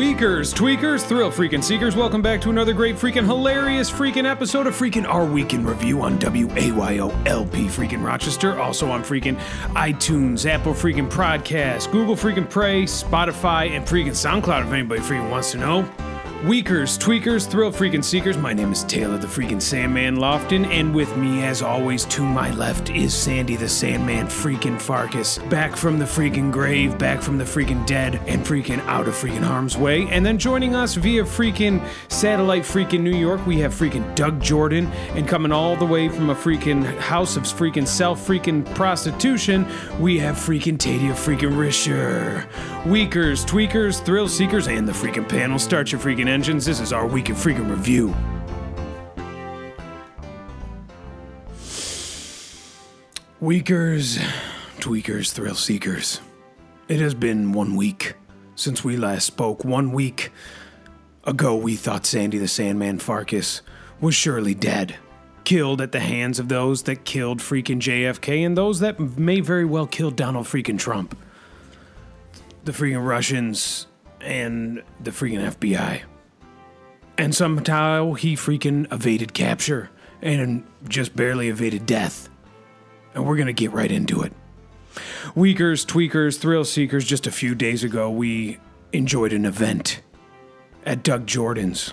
Weakers, tweakers, thrill freaking seekers, welcome back to another great freaking hilarious freaking episode of freaking Our Week in Review on WAYOLP freaking Rochester. Also on freaking iTunes, Apple freaking Podcast, Google freaking Play, Spotify, and freaking SoundCloud if anybody freaking wants to know. Weakers, tweakers, thrill freaking seekers, my name is Taylor the freaking Sandman Lofton, and with me, as always, to my left is Sandy the Sandman freaking Farkas, back from the freaking grave, back from the freaking dead, and freaking out of freaking harm's way. And then joining us via freaking satellite freaking New York, we have freaking Doug Jordan, and coming all the way from a freaking house of freaking self freaking prostitution, we have freaking Tadia freaking Risher. Weakers, tweakers, thrill seekers, and the freaking panel. Start your freaking engines. This is our week in freaking review. Weakers, tweakers, thrill seekers. It has been one week since we last spoke. One week ago, we thought Sandy the Sandman Farkas was surely dead. Killed at the hands of those that killed freaking JFK and those that may very well kill Donald freaking Trump. The freaking Russians and the freaking FBI. And somehow he freaking evaded capture and just barely evaded death. And we're going to get right into it. Weakers, tweakers, thrill seekers, just a few days ago, we enjoyed an event at Doug Jordan's.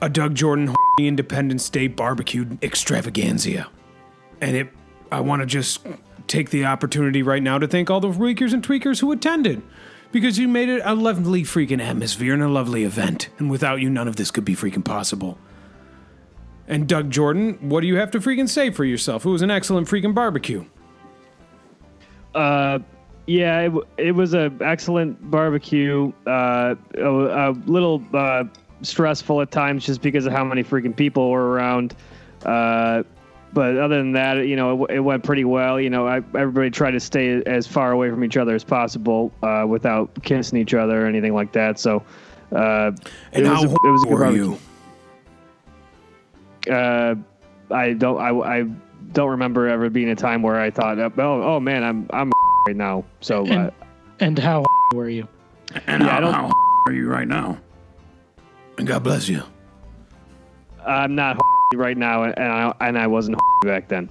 A Doug Jordan Independence Day barbecue extravaganza. And it I want to just take the opportunity right now to thank all the weakers and tweakers who attended because you made it a lovely freaking atmosphere and a lovely event. And without you, none of this could be freaking possible. And Doug Jordan, what do you have to freaking say for yourself? It was an excellent freaking barbecue. Uh, yeah, it, it was an excellent barbecue. Uh, a, a little uh, stressful at times just because of how many freaking people were around. Uh, but other than that, you know, it, it went pretty well. You know, I, everybody tried to stay as far away from each other as possible uh, without kissing each other or anything like that. So, uh, And it how was a, it was a good were you? Uh, I don't. I, I don't remember ever being a time where I thought, oh, oh man, I'm I'm right now. So uh, And, and how were you? And Yeah, how, how are you right now? And God bless you. I'm not right now, and I, and I wasn't back then.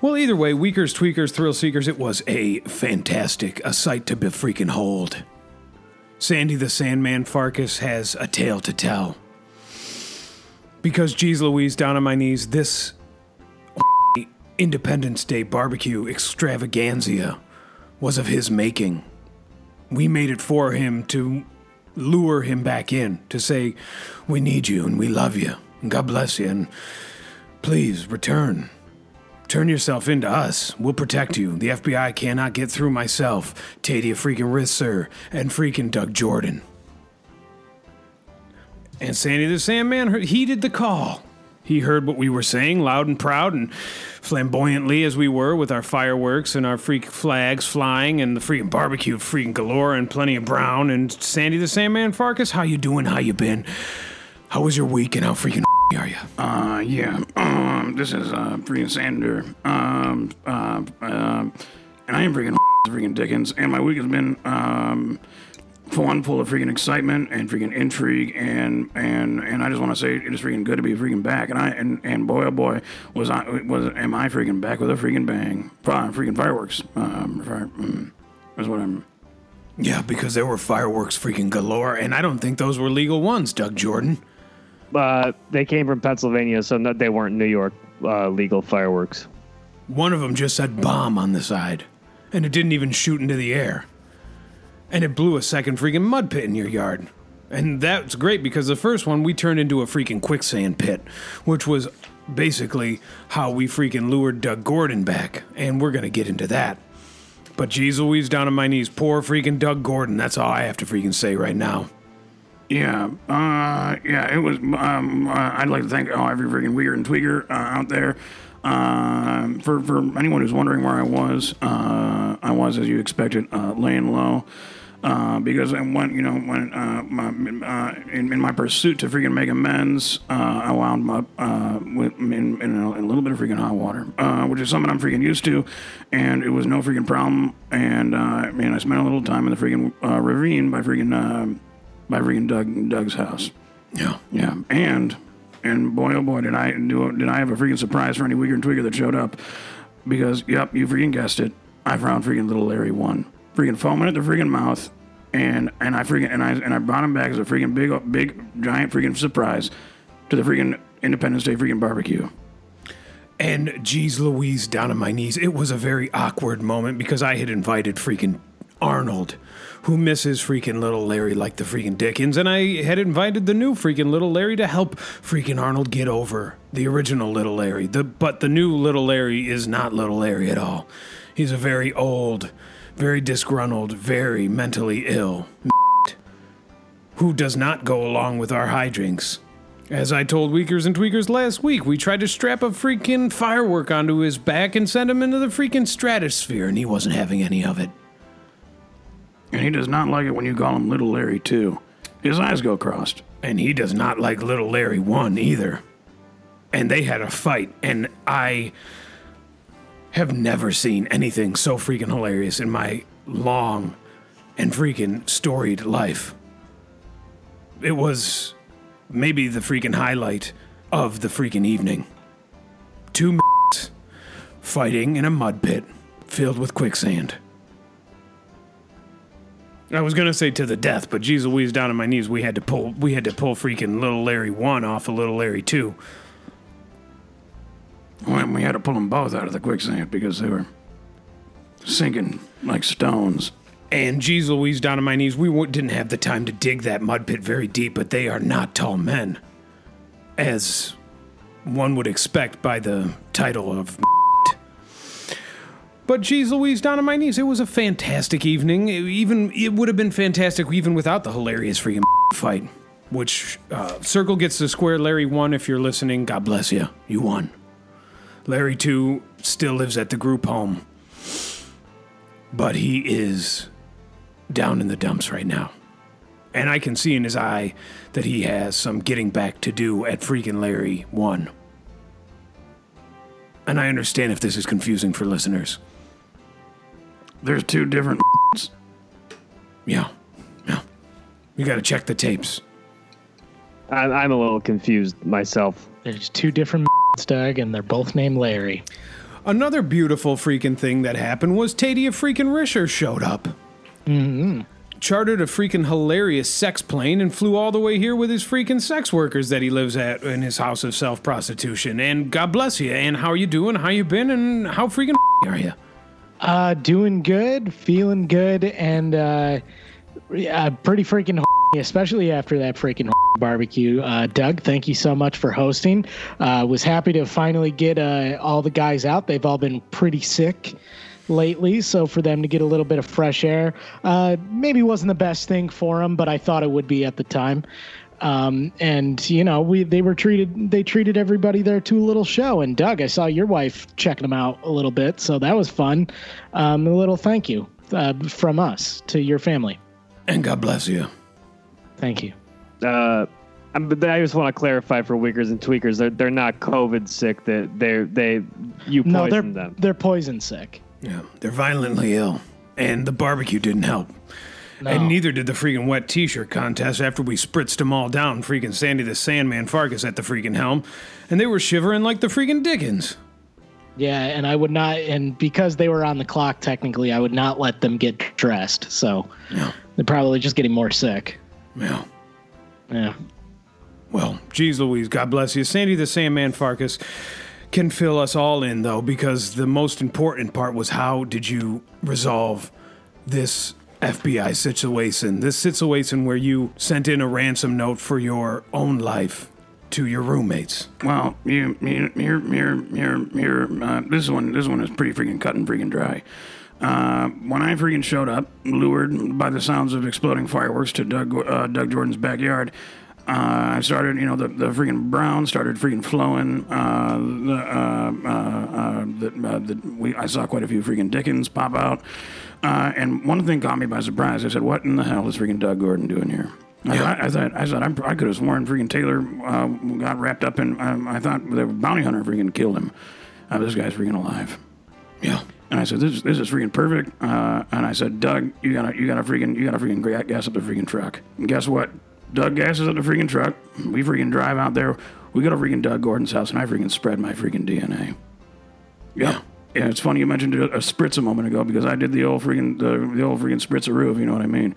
Well, either way, Weakers, Tweakers, Thrill Seekers, it was a fantastic, a sight to be freaking hold. Sandy the Sandman Farkas has a tale to tell. Because, geez Louise, down on my knees, this Independence Day barbecue extravaganza was of his making. We made it for him to lure him back in, to say, We need you and we love you, God bless you, and please return. Turn yourself into us. We'll protect you. The FBI cannot get through myself, Tadia freaking Risser, and freaking Doug Jordan. And Sandy the Sandman heeded the call. He heard what we were saying loud and proud and flamboyantly as we were with our fireworks and our freak flags flying and the freaking barbecue freaking galore and plenty of brown and Sandy the Sandman Farkas, how you doing? How you been? How was your week and how freaking are you? Uh, yeah. Um, this is uh, freaking Sander. Um, uh, um, and I am freaking freaking Dickens. And my week has been um, fun, full of freaking excitement and freaking intrigue. And and and I just want to say it is freaking good to be freaking back. And I and, and boy oh boy was I was am I freaking back with a freaking bang? Fi- Freaking fireworks. Um, fire, mm, that's what I'm. Yeah, because there were fireworks freaking galore, and I don't think those were legal ones, Doug Jordan. Uh, they came from Pennsylvania, so no, they weren't New York uh, legal fireworks. One of them just said bomb on the side, and it didn't even shoot into the air. And it blew a second freaking mud pit in your yard. And that's great because the first one we turned into a freaking quicksand pit, which was basically how we freaking lured Doug Gordon back. And we're going to get into that. But geez Louise, down on my knees. Poor freaking Doug Gordon. That's all I have to freaking say right now. Yeah, uh, yeah, it was. Um, uh, I'd like to thank oh, every freaking weird and tweaker uh, out there. Um, for for anyone who's wondering where I was, uh, I was as you expected, uh, laying low. Uh, because I went, you know, when uh, my, in, in my pursuit to freaking make amends, uh, I wound up uh, with, in, in, a, in a little bit of freaking hot water, uh, which is something I'm freaking used to, and it was no freaking problem. And man, I spent a little time in the freaking ravine by freaking uh, by freaking Doug Doug's house. Yeah. Yeah, and and boy oh boy did I do did I have a freaking surprise for any Weaker and Tweaker that showed up because yep you freaking guessed it I found freaking little Larry one freaking foaming at the freaking mouth and and I freaking and I and I brought him back as a freaking big big giant freaking surprise to the freaking Independence Day freaking barbecue. And geez Louise, down on my knees. It was a very awkward moment because I had invited freaking Arnold, who misses freaking little Larry like the freaking Dickens, and I had invited the new freaking little Larry to help freaking Arnold get over the original little Larry. The but the new little Larry is not little Larry at all. He's a very old, very disgruntled, very mentally ill who does not go along with our hijinks. As I told Weakers and Tweakers last week, we tried to strap a freaking firework onto his back and send him into the freaking stratosphere, and he wasn't having any of it. And he does not like it when you call him Little Larry too. His eyes go crossed. And he does not like little Larry 1 either. And they had a fight, and I have never seen anything so freaking hilarious in my long and freaking storied life. It was maybe the freaking highlight of the freaking evening. Two fighting in a mud pit filled with quicksand. I was gonna say to the death, but geez Louise, down on my knees, we had to pull, we had to pull freaking little Larry one off of little Larry two. Well, we had to pull them both out of the quicksand because they were sinking like stones. And geez Louise, down on my knees, we didn't have the time to dig that mud pit very deep, but they are not tall men, as one would expect by the title of. But geez Louise, down on my knees, it was a fantastic evening. It even it would have been fantastic even without the hilarious freaking fight. Which uh, Circle gets the square. Larry won. If you're listening, God bless you. You won. Larry two still lives at the group home, but he is down in the dumps right now. And I can see in his eye that he has some getting back to do at freaking Larry 1. And I understand if this is confusing for listeners. There's two different. Yeah. Yeah. You got to check the tapes. I'm, I'm a little confused myself. There's two different Doug, and they're both named Larry. Another beautiful freaking thing that happened was Tadia freaking Risher showed up. Mm-hmm. Chartered a freaking hilarious sex plane and flew all the way here with his freaking sex workers that he lives at in his house of self prostitution. And God bless you. And how are you doing? How you been? And how freaking are you? Uh, doing good, feeling good, and uh, pretty freaking especially after that freaking barbecue. Uh, Doug, thank you so much for hosting. Uh, was happy to finally get uh, all the guys out. They've all been pretty sick lately, so for them to get a little bit of fresh air, uh, maybe wasn't the best thing for them, but I thought it would be at the time. Um, and you know, we they were treated they treated everybody there to a little show. And Doug, I saw your wife checking them out a little bit, so that was fun. Um, a little thank you uh, from us to your family. And God bless you. Thank you. Uh, I'm- but I just want to clarify for Weakers and Tweakers, they're they're not COVID sick. That they're, they you poisoned No, they're them. they're poison sick. Yeah, they're violently ill. And the barbecue didn't help. No. And neither did the freaking wet t shirt contest after we spritzed them all down, freaking Sandy the Sandman Farkas at the freaking helm. And they were shivering like the freaking Dickens. Yeah, and I would not, and because they were on the clock, technically, I would not let them get dressed. So Yeah. they're probably just getting more sick. Yeah. Yeah. Well, geez Louise, God bless you. Sandy the Sandman Farkas can fill us all in, though, because the most important part was how did you resolve this FBI situation? This situation where you sent in a ransom note for your own life to your roommates. Well, you, you, you're, you're, you're, you're, uh, this one, this one is pretty freaking cut and freaking dry. Uh, when I freaking showed up, lured by the sounds of exploding fireworks to Doug, uh, Doug Jordan's backyard, uh, I started, you know, the, the freaking brown started freaking flowing. Uh, the, uh, uh, uh, that, uh, that we I saw quite a few freaking Dickens pop out, uh, and one thing caught me by surprise. I said, "What in the hell is freaking Doug Gordon doing here?" I, thought, I thought I thought I'm, I could have sworn freaking Taylor uh, got wrapped up in. Um, I thought the bounty hunter freaking killed him. Uh, this guy's freaking alive. Yeah. And I said, "This is this is freaking perfect." Uh, and I said, "Doug, you gotta you gotta freaking you gotta freaking gas up the freaking truck." And guess what? Doug gasses up the freaking truck. We freaking drive out there. We go to freaking Doug Gordon's house, and I freaking spread my freaking DNA. Yeah. Yeah, it's funny you mentioned a, a spritz a moment ago because I did the old freaking the, the old freaking spritzeroo, if you know what I mean.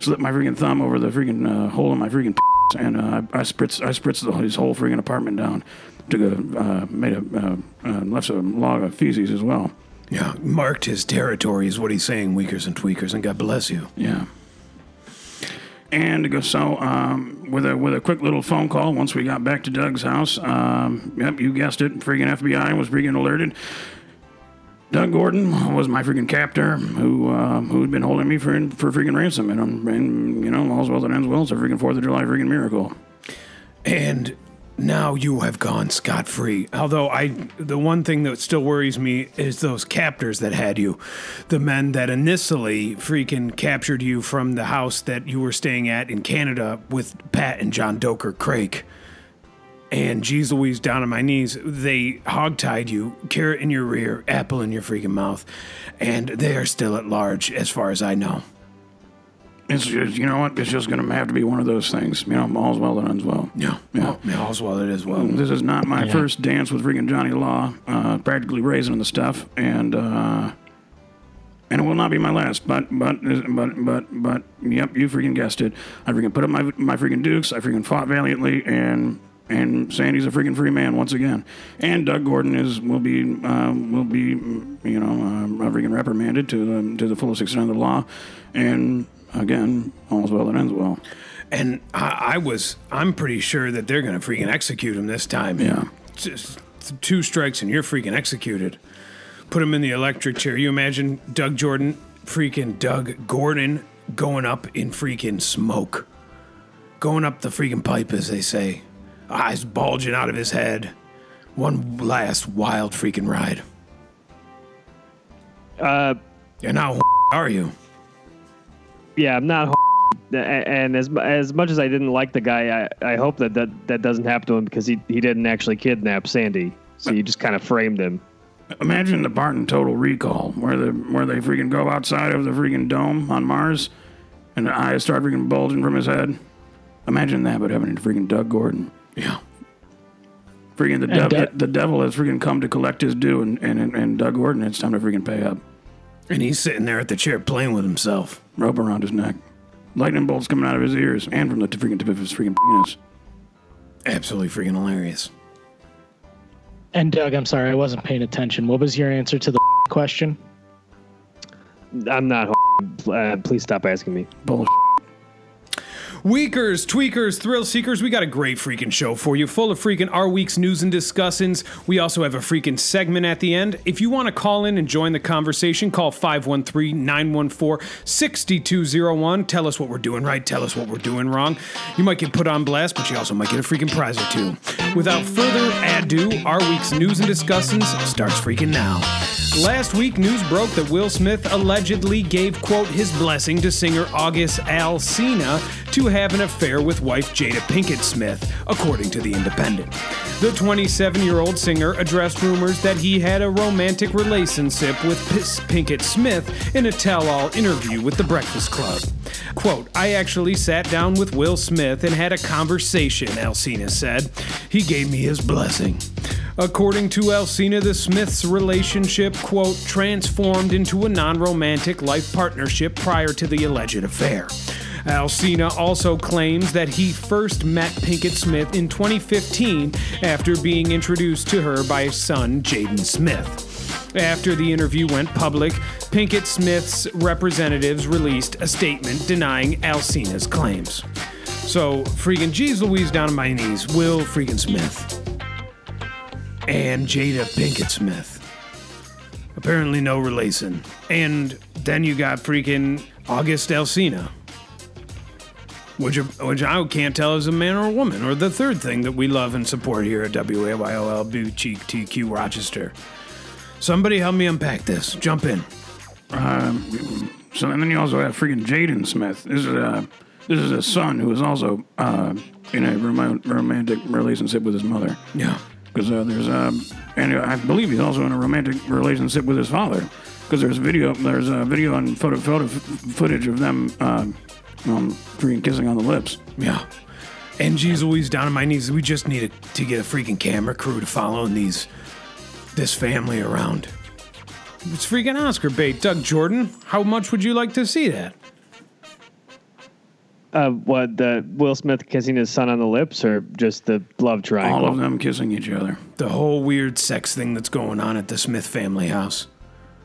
Slipped my freaking thumb over the freaking uh, hole in my freaking and uh, I spritzed I spritzed the, his whole freaking apartment down. Took a uh, made a uh, uh, left a log of feces as well. Yeah. Marked his territory is what he's saying, Weakers and Tweakers, and God bless you. Yeah. And so um, with a with a quick little phone call once we got back to Doug's house. Um, yep, you guessed it. Freaking FBI was freaking alerted. Doug Gordon was my freaking captor who uh, who'd been holding me for for freaking ransom, and, um, and you know all's well that ends well. It's a freaking Fourth of July freaking miracle. And now you have gone scot free. Although I, the one thing that still worries me is those captors that had you, the men that initially freaking captured you from the house that you were staying at in Canada with Pat and John Doker Craig. And geez Louise, down on my knees, they hogtied you, carrot in your rear, apple in your freaking mouth, and they are still at large, as far as I know. It's just you know what? It's just gonna have to be one of those things. You know, all's well that ends well. Yeah, Yeah. yeah, all's well it is well. This is not my first dance with freaking Johnny Law. Uh, practically raising the stuff, and uh, and it will not be my last. But but but but but yep, you freaking guessed it. I freaking put up my my freaking dukes. I freaking fought valiantly, and and Sandy's a freaking free man once again. And Doug Gordon is will be um, will be you know um, freaking reprimanded to the to the fullest extent of the law, and again, all's well that ends well. And I, I was, I'm pretty sure that they're going to freaking execute him this time. Yeah. Just two strikes and you're freaking executed. Put him in the electric chair. You imagine Doug Jordan, freaking Doug Gordon going up in freaking smoke. Going up the freaking pipe, as they say. Eyes bulging out of his head. One last wild freaking ride. Uh, And how are you? yeah, I'm not. And as as much as I didn't like the guy, I, I hope that, that that doesn't happen to him because he he didn't actually kidnap Sandy. So you just kind of framed him. Imagine the Barton Total Recall, where the where they freaking go outside of the freaking dome on Mars, and the eyes start freaking bulging from his head. Imagine that, but having freaking Doug Gordon. Yeah. Freaking the And devil, Doug- the devil has freaking come to collect his due, and, and and Doug Gordon, it's time to freaking pay up. And he's sitting there at the chair playing with himself. Rope around his neck, lightning bolts coming out of his ears, and from the t- freaking tip of his freaking penis. Absolutely freaking hilarious. And Doug, I'm sorry, I wasn't paying attention. What was your answer to the question? I'm not. Uh, please stop asking me. Bullshit. Weakers, tweakers, thrill seekers, we got a great freaking show for you, full of freaking our week's news and discussins. We also have a freaking segment at the end. If you want to call in and join the conversation, call 513 914 6201. Tell us what we're doing right, tell us what we're doing wrong. You might get put on blast, but you also might get a freaking prize or two. Without further ado, our week's news and discussins starts freaking now. Last week, news broke that Will Smith allegedly gave, quote, his blessing to singer August Alsina to have an affair with wife Jada Pinkett Smith, according to The Independent. The 27 year old singer addressed rumors that he had a romantic relationship with Pinkett Smith in a tell all interview with The Breakfast Club. Quote, I actually sat down with Will Smith and had a conversation, Alsina said. He gave me his blessing. According to Alsina, the Smiths' relationship, quote, transformed into a non romantic life partnership prior to the alleged affair. Alsina also claims that he first met Pinkett Smith in 2015 after being introduced to her by his son, Jaden Smith. After the interview went public, Pinkett Smith's representatives released a statement denying Alsina's claims. So, freaking geez Louise down on my knees, Will freaking Smith and Jada Pinkett Smith. Apparently, no relation. And then you got freaking August Alsina. Which, which I can't tell is a man or a woman, or the third thing that we love and support here at WAYOL TQ Rochester. Somebody help me unpack this. Jump in. So and then you also have freaking Jaden Smith. This is a this is a son who is also uh, in a rom- romantic relationship with his mother. Yeah. Because uh, there's um, and I believe he's also in a romantic relationship with his father. Because there's video, there's a video and photo photo footage of them uh, um, freaking kissing on the lips. Yeah. Geez Louise, down on my knees. We just need to, to get a freaking camera crew to follow these this family around. It's freaking Oscar bait. Doug Jordan, how much would you like to see that? Uh, what the Will Smith kissing his son on the lips, or just the love triangle? All of them kissing each other. The whole weird sex thing that's going on at the Smith family house.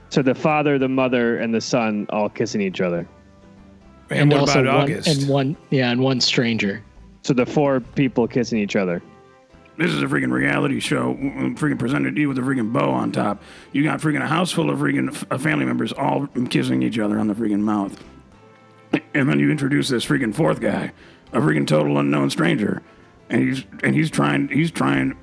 So the father, the mother, and the son all kissing each other. And, what also about one, August? and one yeah, and one stranger. So the four people kissing each other. This is a freaking reality show, mm, freaking presented to you with a freaking bow on top. You got freaking a house full of freaking uh, family members all kissing each other on the freaking mouth. And then you introduce this freaking fourth guy, a freaking total unknown stranger. And he's and he's trying he's trying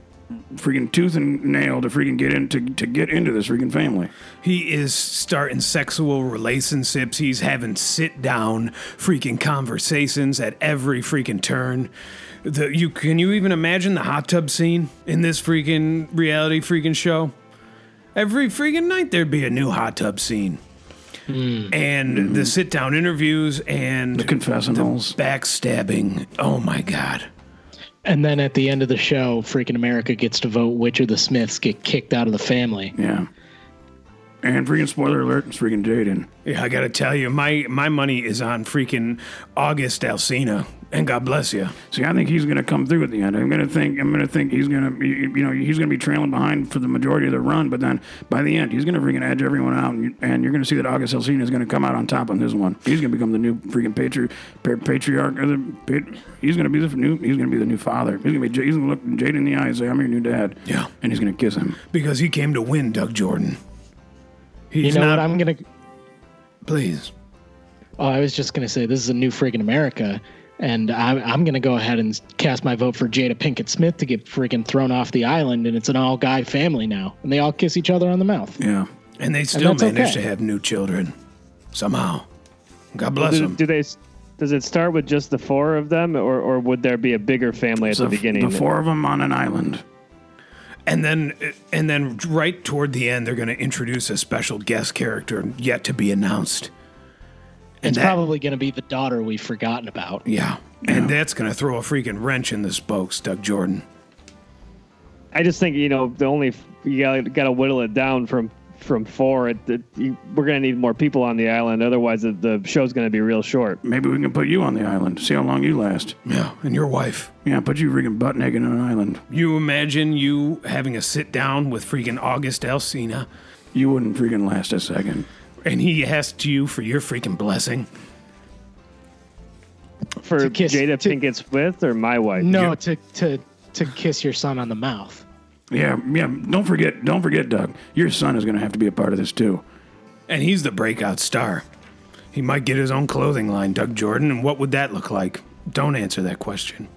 freaking tooth and nail to freaking get into to get into this freaking family. He is starting sexual relationships. He's having sit down freaking conversations at every freaking turn. The, you can you even imagine the hot tub scene in this freaking reality freaking show? Every freaking night there'd be a new hot tub scene. Mm. And the sit down interviews and The confessionals. backstabbing. Oh my god. And then at the end of the show, freaking America gets to vote which of the Smiths get kicked out of the family. Yeah. And freaking spoiler alert, it's freaking Jaden. Yeah, I gotta tell you, my my money is on freaking August Alsina, and God bless you. See, I think he's going to come through at the end. I'm going to think. I'm going to think he's going to, you know, he's going to be trailing behind for the majority of the run. But then by the end, he's going to freaking edge everyone out, and, you, and you're going to see that August Alsina is going to come out on top on this one. He's going to become the new freaking patri, pa- patriarch. Or the, pat, he's going to be the new. He's going to be the new father. He's going to be. He's going to look Jade in the eye and say, "I'm your new dad." Yeah. And he's going to kiss him. because he came to win, Doug Jordan. You know not. what? I'm gonna. please. Oh, I was just gonna say this is a new freaking America, and I'm I'm gonna go ahead and cast my vote for Jada Pinkett Smith to get freaking thrown off the island, and it's an all guy family now, and they all kiss each other on the mouth. Yeah. And they still that's managed okay. to have new children somehow. God bless Do, them. do they? Does it start with just the four of them, or, or would there be a bigger family at So the beginning? the four of them on an island. And then, and then, right toward the end, they're going to introduce a special guest character yet to be announced. And It's that- probably gonna be the daughter we've forgotten about. yeah, and that's going to throw a freaking wrench in the spokes, Doug Jordan. I just think you know the only you got got to whittle it down from from four. It, it, you, we're gonna need more people on the island, otherwise the, the show's gonna be real short. Maybe we can put you on the island. See how long you last. Yeah, and your wife. Yeah, put you freaking butt naked on an island. You imagine you having a sit down with freaking August Alsina, You wouldn't freaking last a second. And he asked you for your freaking blessing. For To kiss- Jada to- Pinkett Smith or my wife? No, Yeah. to to to kiss your son on the mouth. Yeah, yeah. Don't forget, don't forget, Doug. Your son is going to have to be a part of this too. And he's the breakout star. He might get his own clothing line, Doug Jordan, and what would that look like? Don't answer that question.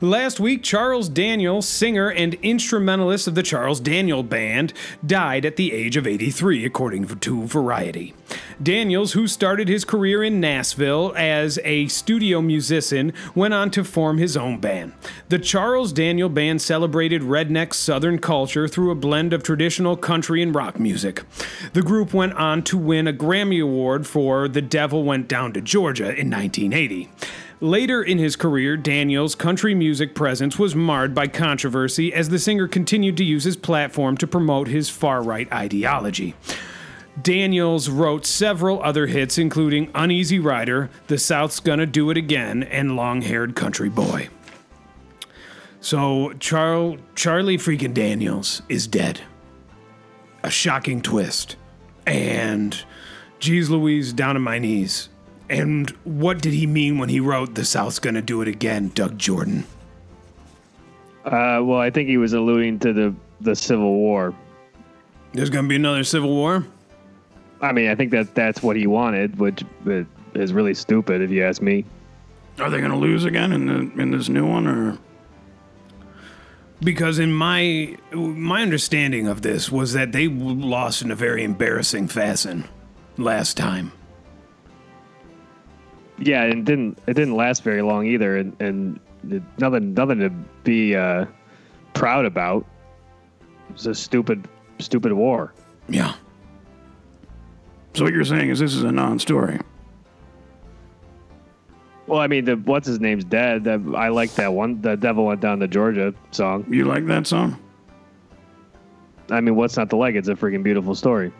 Last week, Charles Daniel, singer and instrumentalist of the Charles Daniel Band, died at the age of 83, according to Variety. Daniels, who started his career in Nashville as a studio musician, went on to form his own band. The Charles Daniel Band celebrated redneck Southern culture through a blend of traditional country and rock music. The group went on to win a Grammy Award for The Devil Went Down to Georgia in 1980. Later in his career, Daniels' country music presence was marred by controversy as the singer continued to use his platform to promote his far right ideology. Daniels wrote several other hits, including Uneasy Rider, The South's Gonna Do It Again, and Long Haired Country Boy. So, Charl- Charlie freaking Daniels is dead. A shocking twist. And, geez Louise, down on my knees. And what did he mean when he wrote The South's Gonna Do It Again, Doug Jordan? Uh, well, I think he was alluding to the the Civil War. There's gonna be another Civil War? I mean, I think that that's what he wanted, which uh, is really stupid if you ask me. Are they going to lose again in the in this new one, or Because in my my understanding of this was that they lost in a very embarrassing fashion last time. Yeah, and it didn't it didn't last very long either, and, and it- nothing nothing to be uh, proud about. It was a stupid stupid war. Yeah. So what you're saying is this is a non-story. Well, I mean, the what's his name's dead. That I like that one. The devil went down to Georgia song. You like that song? I mean, what's not to like? It's a freaking beautiful story.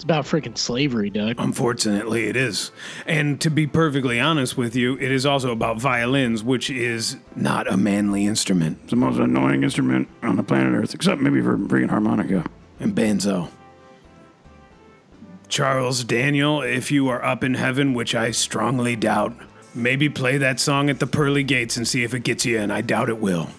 It's about freaking slavery, Doug. Unfortunately, it is. And to be perfectly honest with you, it is also about violins, which is not a manly instrument, It's the most annoying instrument on the planet Earth, except maybe for freaking harmonica. and banjo. Charles Daniel, if you are up in heaven, which I strongly doubt, maybe play that song at the pearly gates and see if it gets you, and I doubt it will.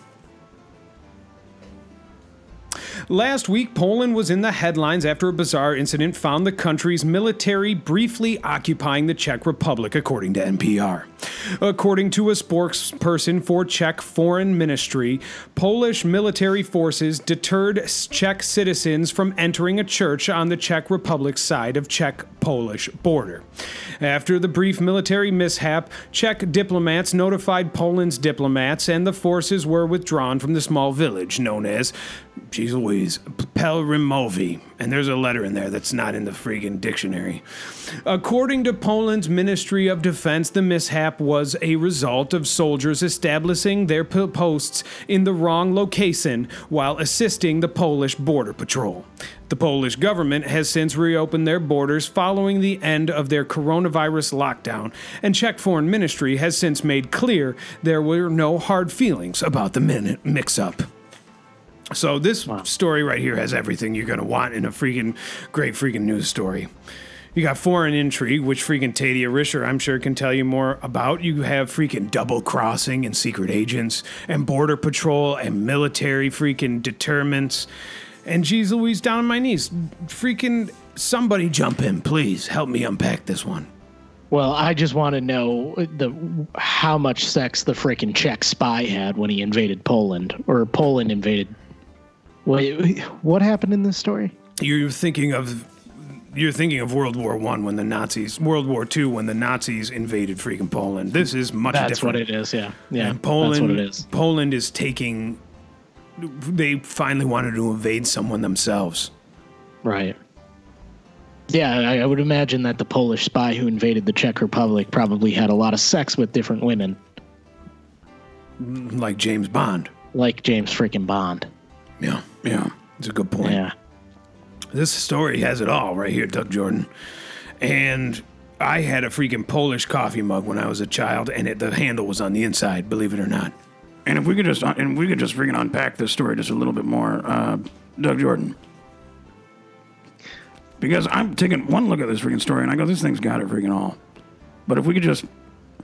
Last week, Poland was in the headlines after a bizarre incident found the country's military briefly occupying the Czech Republic, according to NPR. According to a spokesperson for Czech Foreign Ministry, Polish military forces deterred Czech citizens from entering a church on the Czech Republic's side of Czech Polish border. After the brief military mishap, Czech diplomats notified Poland's diplomats, and the forces were withdrawn from the small village known as, geez Louise, Pelrimovi. And there's a letter in there that's not in the friggin' dictionary. According to Poland's Ministry of Defense, the mishap was a result of soldiers establishing their p- posts in the wrong location while assisting the Polish border patrol. The Polish government has since reopened their borders following the end of their coronavirus lockdown, and Czech Foreign Ministry has since made clear there were no hard feelings about the min- mix up. So this story right here has everything you're gonna want in a freaking great freaking news story. You got foreign intrigue, which freaking Tadia Risher, I'm sure, can tell you more about. You have freaking double crossing and secret agents, and border patrol and military freaking determinants. And geez Louise, down on my knees. Freaking somebody jump in, please. Help me unpack this one. Well, I just want to know the how much sex the freaking Czech spy had when he invaded Poland, or Poland invaded. Wait, what happened in this story? You're thinking of you're thinking of World War One when the Nazis, World War Two when the Nazis invaded freaking Poland. This is much That's different. what it is. Yeah, yeah. And Poland, that's what it is. Poland is taking. They finally wanted to invade someone themselves. Right. Yeah, I, I would imagine that the Polish spy who invaded the Czech Republic probably had a lot of sex with different women, mm, like James Bond. like James freaking Bond. Yeah, Yeah. it's a good point. Yeah. This story has it all right here, Doug Jordan. And I had a freaking Polish coffee mug when I was a child, and it, the handle was on the inside. Believe it or not. And if we could just and we could just freaking unpack this story just a little bit more, uh, Doug Jordan. Because I'm taking one look at this freaking story and I go, this thing's got it freaking all. But if we could just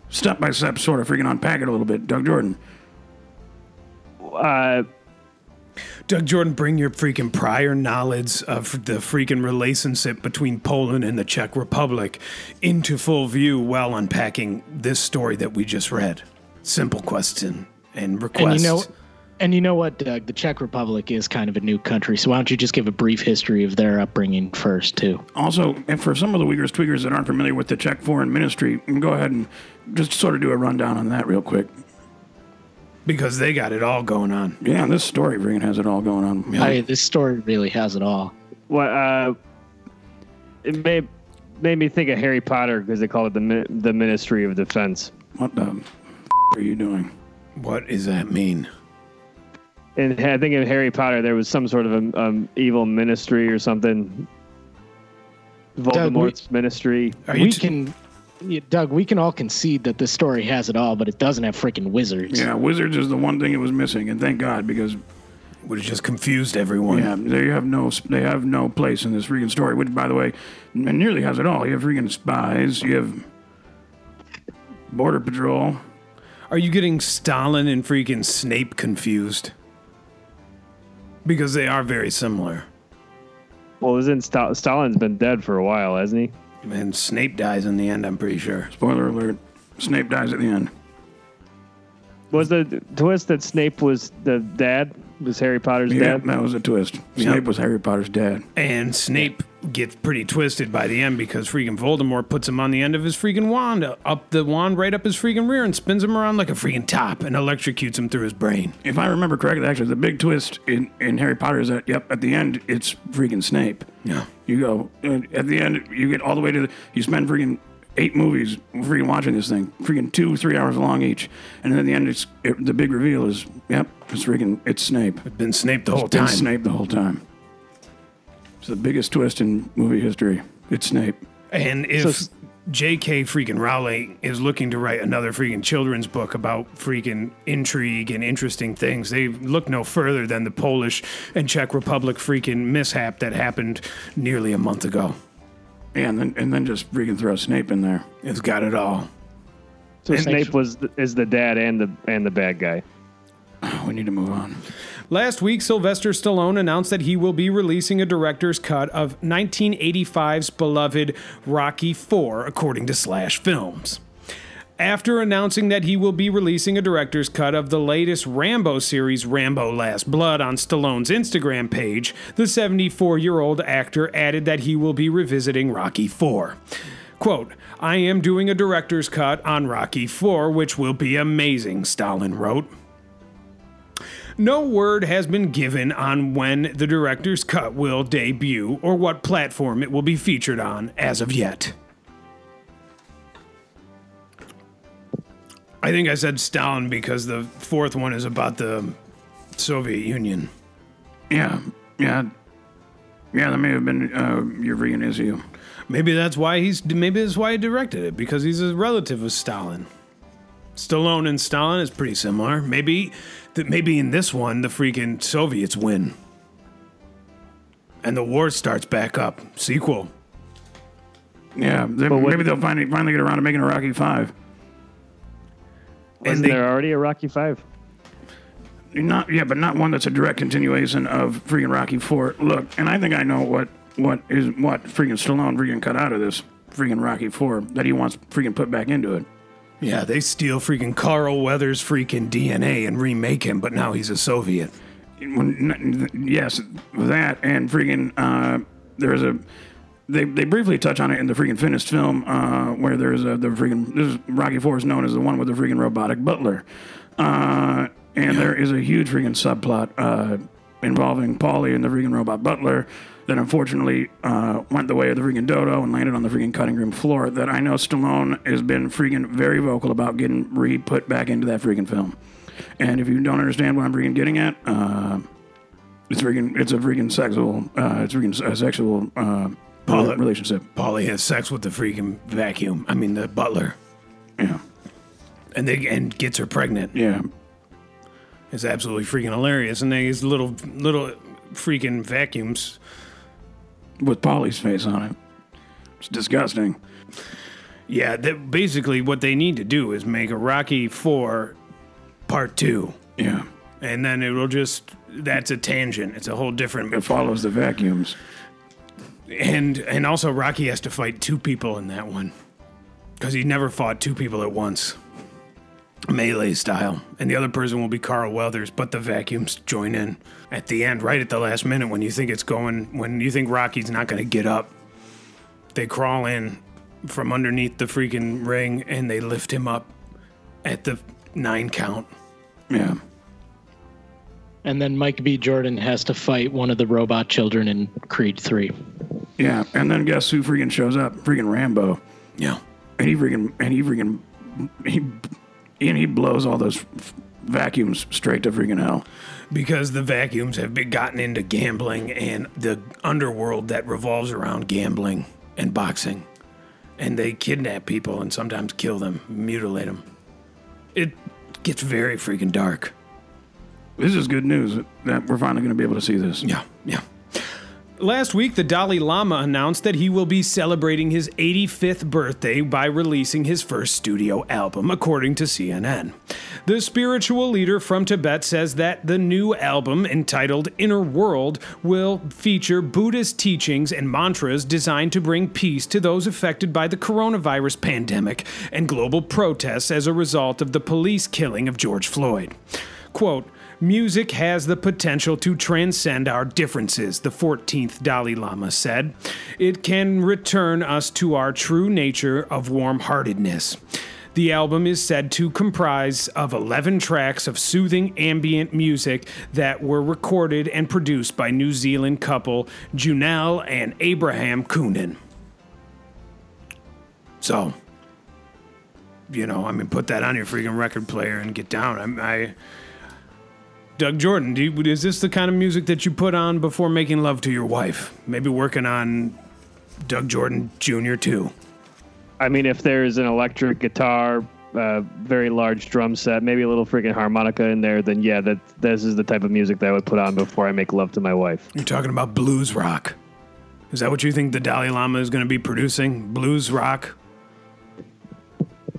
step by step sort of freaking unpack it a little bit, Doug Jordan. Uh, Doug Jordan, bring your freaking prior knowledge of the freaking relationship between Poland and the Czech Republic into full view while unpacking this story that we just read. Simple question and request. And you know, and you know what, Doug? The Czech Republic is kind of a new country, so why don't you just give a brief history of their upbringing first, too? Also, and for some of the Weakers tweakers that aren't familiar with the Czech Foreign Ministry, go ahead and just sort of do a rundown on that real quick. Because they got it all going on. Yeah, this story freaking has it all going on. I, this story really has it all. what? Uh, it made made me think of Harry Potter because they call it the Mi- the Ministry of Defense. What the f- are you doing? What does that mean? And I think in Harry Potter there was some sort of a, um, evil ministry or something. Voldemort's ministry. Are you we t- can, yeah, Doug, we can all concede that this story has it all, but it doesn't have freaking wizards. Yeah, wizards is the one thing it was missing, and thank God because Would have just confused everyone. yeah, they have no they have no place in this freaking story. Which, by the way, nearly has it all. You have freaking spies. You have border patrol. Are you getting Stalin and freaking Snape confused? Because they are very similar. Well, isn't Sta- Stalin's been dead for a while, hasn't he? And Snape dies in the end, I'm pretty sure. Spoiler alert: Snape dies at the end. Was the twist that Snape was the dad? Was Harry Potter's Yeah, dad? that was a twist. Snape was Harry Potter's dad. And Snape gets pretty twisted by the end because freaking Voldemort puts him on the end of his freaking wand, up the wand right up his freaking rear, and spins him around like a freaking top and electrocutes him through his brain. If I remember correctly, actually, the big twist in, in Harry Potter is that, yep, at the end, it's freaking Snape. Yeah. You go, at the end, you get all the way to the, you spend freaking eight movies freaking watching this thing, freaking two, three hours long each. And then at the end, it's it, the big reveal is, yep, it's freaking, it's Snape. It's been Snape the whole It's been time. Snape the whole time. It's the biggest twist in movie history. It's Snape. And if So J.K. freaking Rowling is looking to write another freaking children's book about freaking intrigue and interesting things, they look no further than the Polish and Czech Republic freaking mishap that happened nearly a month ago. And then and then just freaking throw Snape in there. It's got it all. So And- Snape was the, is the dad and the and the bad guy. We need to move on. Last week, Sylvester Stallone announced that he will be releasing a director's cut of 1985's beloved Rocky IV, according to Slash Films. After announcing that he will be releasing a director's cut of the latest Rambo series, Rambo Last Blood, on Stallone's Instagram page, the 74 year old actor added that he will be revisiting Rocky IV. Quote, I am doing a director's cut on Rocky IV, which will be amazing, Stalin wrote. No word has been given on when the director's cut will debut or what platform it will be featured on as of yet. I think I said Stalin because the fourth one is about the Soviet Union. Yeah, yeah, yeah. That may have been uh, your freaking issue. Maybe that's why he's maybe that's why he directed it because he's a relative of Stalin. Stallone and Stalin is pretty similar. Maybe that maybe in this one the freaking Soviets win. And the war starts back up. Sequel. Yeah, they, what- maybe they'll finally finally get around to making a Rocky Five. Isn't they- there already a Rocky Five? Not yeah, but not one that's a direct continuation of freaking Rocky Four. Look, and I think I know what what is what freaking Stallone freaking cut out of this freaking Rocky Four that he wants freaking put back into it. Yeah, they steal freaking Carl Weathers' freaking DNA and remake him, but now he's a Soviet. Yes, that and freaking uh, there's a they, they briefly touch on it in the freaking finished film uh, where there's a the freaking this is Rocky Four is known as the one with the freaking robotic butler, uh, and there is a huge freaking subplot uh, involving Paulie and the freaking robot butler that unfortunately uh, went the way of the freaking dodo and landed on the freaking cutting room floor. That I know Stallone has been freaking very vocal about getting re put back into that freaking film. And if you don't understand what I'm freaking getting at, uh, it's freaking it's a freaking sexual uh, it's freaking a sexual uh, Paula- relationship. Paulie has sex with the freaking vacuum. I mean the butler. Yeah, And they and gets her pregnant. yeah. It's absolutely freaking hilarious. And they use little little freaking vacuums. With Paulie's face on it. It's disgusting. Yeah, that basically what they need to do is make a Rocky Four Part Two, Yeah, and then it'll just that's a tangent. It's a whole different. it follows the vacuums. And and also Rocky has to fight two people in that one because he never fought two people at once, melee style. And the other person will be Carl Weathers, but the vacuums join in at the end, right at the last minute when you think it's going, when you think Rocky's not going to get up. They crawl in from underneath the freaking ring and they lift him up at the nine count. Yeah, And then Mike B. Jordan has to fight one of the robot children in Creed 3. yeah. And then guess who freaking shows up? Freaking Rambo. Yeah. And he freaking and he freaking he and he blows all those vacuums straight to freaking hell. because the vacuums have been gotten into gambling and the underworld that revolves around gambling and boxing and they kidnap people and sometimes kill them mutilate them it gets very freaking dark This is good news that we're finally going to be able to see this. yeah yeah Last week, the Dalai Lama announced that he will be celebrating his 85th birthday by releasing his first studio album, according to CNN. The spiritual leader from Tibet says that the new album, entitled Inner World, will feature Buddhist teachings and mantras designed to bring peace to those affected by the coronavirus pandemic and global protests as a result of the police killing of George Floyd. Quote, Music has the potential to transcend our differences, the 14th Dalai Lama said. It can return us to our true nature of warm heartedness. The album is said to comprise of 11 tracks of soothing ambient music that were recorded and produced by New Zealand couple Junelle and Abraham Kunin. So, you know, I mean, put that on your freaking record player and get down. I, I Doug Jordan, do you, is this the kind of music that you put on before making love to your wife? Maybe working on Doug Jordan Jr. too. I mean, if there's an electric guitar, uh, very large drum set, maybe a little freaking harmonica in there, then yeah, that this is the type of music that I would put on before I make love to my wife. You're talking about blues rock. Is that what you think the Dalai Lama is going to be producing? Blues rock?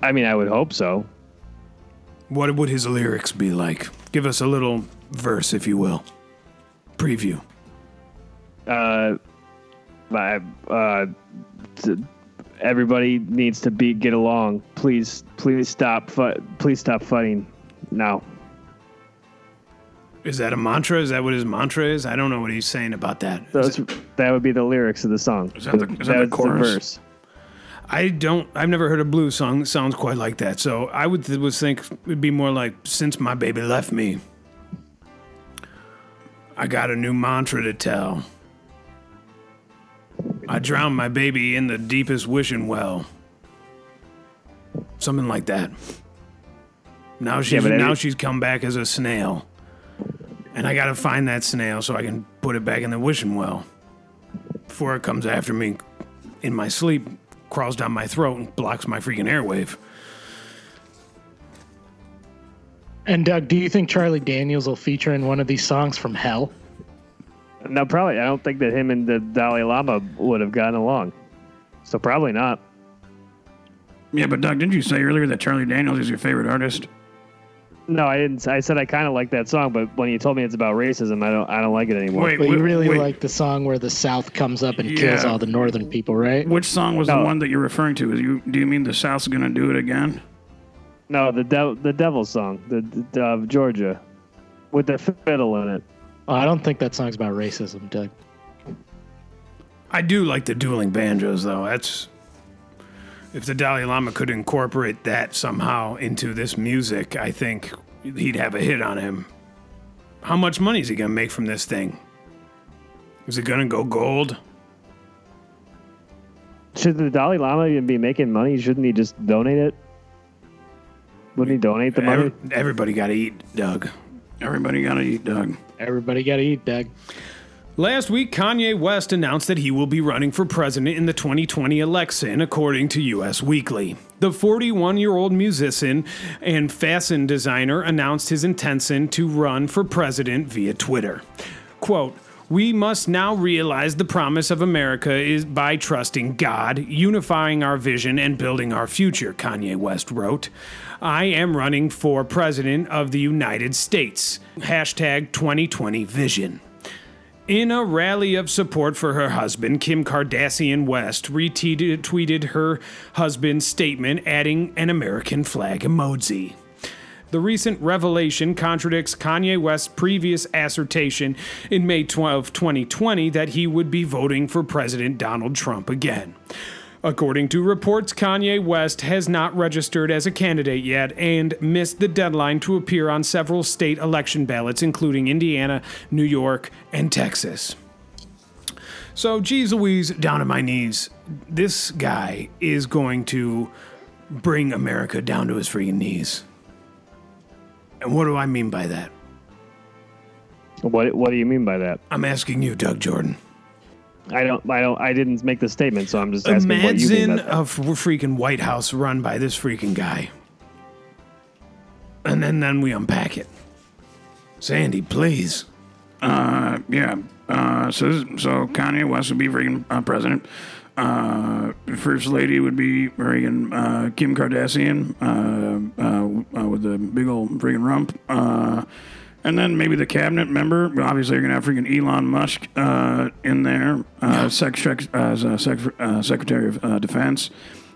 I mean, I would hope so. What would his lyrics be like? Give us a little verse, if you will. Preview. Uh, my, uh, everybody needs to be get along. Please, please stop. Fu- please stop fighting now. Is that a mantra? Is that what his mantra is? I don't know what he's saying about that. Those, that would be the lyrics of the song. Is that the- is that the chorus? verse. I don't. I've never heard a blues song that sounds quite like that. So I would th- was think it'd be more like "Since my baby left me, I got a new mantra to tell. I drowned my baby in the deepest wishing well. Something like that. Now she's but every- now she's come back as a snail, and I got to find that snail so I can put it back in the wishing well before it comes after me in my sleep, crawls down my throat, and blocks my freaking airwave. And Doug, do you think Charlie Daniels will feature in one of these songs from Hell? No, probably. I don't think that him and the Dalai Lama would have gotten along. So probably not. Yeah, but Doug, didn't you say earlier that Charlie Daniels is your favorite artist? No, I didn't. I said I kind of like that song, but when you told me it's about racism, I don't. I don't like it anymore. Wait, But you really wait. like the song where the South comes up and kills all the Northern people, right? Which song was No. the one that you're referring to? Is you do you mean the South's gonna do it again? No, the dev- the Devil song, the, the of Georgia, with the fiddle in it. Oh, I don't think that song's about racism, Doug. I do like the dueling banjos, though. That's if the Dalai Lama could incorporate that somehow into this music, I think he'd have a hit on him. How much money is he gonna make from this thing? Is it gonna go gold? Should the Dalai Lama even be making money? Shouldn't he just donate it? Wouldn't he donate the money? Every- everybody got to eat, Doug. Everybody gotta eat, Doug. Everybody got to eat, Doug. Last week, Kanye West announced that he will be running for president in the 2020 election, according to US Weekly. The 41 year old musician and fashion designer announced his intention to run for president via Twitter. Quote, we must now realize the promise of America is by trusting God, unifying our vision, and building our future, Kanye West wrote. I am running for president of the United States. Hashtag 2020 vision. In a rally of support for her husband, Kim Kardashian West retweeted her husband's statement, adding an American flag emoji. The recent revelation contradicts Kanye West's previous assertion in May 12, 2020, that he would be voting for President Donald Trump again. According to reports, Kanye West has not registered as a candidate yet and missed the deadline to appear on several state election ballots, including Indiana, New York, and Texas. So, geez Louise, down on my knees. This guy is going to bring America down to his freaking knees. And what do I mean by that? What What do you mean by that? I'm asking you, Doug Jordan. I don't. I don't. I didn't make the statement, so I'm just asking what you mean. Imagine By a f- freaking White House run by this freaking guy. And then, then we unpack it. Sandy, please. Uh, yeah. Uh, so so Kanye West would be freaking uh, president. Uh, first lady would be freaking uh, Kim Kardashian uh, uh, uh, with the big old freaking rump. Uh, and then maybe the cabinet member. But obviously, you're gonna have freaking Elon Musk uh, in there, uh, sec- sec- as a sec- uh, Secretary of uh, Defense.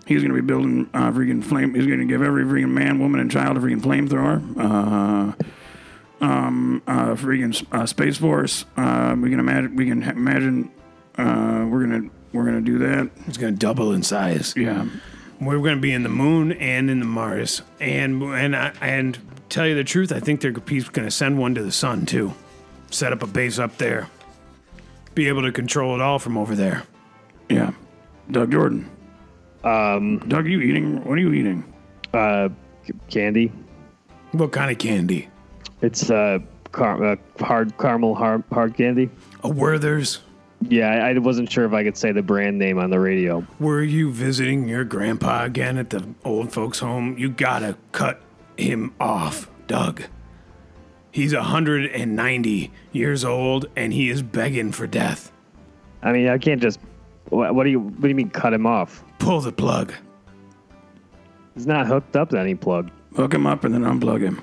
He's gonna be building uh, freaking flame. He's gonna give every freaking man, woman, and child a freaking flamethrower. Uh, um, uh, freaking uh, Space Force. Uh, we can imagine. We can ha- imagine. Uh, we're gonna we're gonna do that. It's going to double in size. Yeah. We're going to be in the moon and in the Mars, and and I, and tell you the truth, I think they're going to send one to the sun too. Set up a base up there. Be able to control it all from over there. Yeah. Doug Jordan. Um, Doug, you eating? What are you eating? uh, c- candy. What kind of candy? It's uh, car- uh hard caramel hard, hard candy. A Werther's. Yeah, I, I wasn't sure if I could say the brand name on the radio. Were you visiting your grandpa again at the old folks' home? You gotta cut him off, Doug. He's 190 years old and he is begging for death. I mean, I can't just. What, what do you What do you mean cut him off? Pull the plug. He's not hooked up to any plug. Hook him up and then unplug him.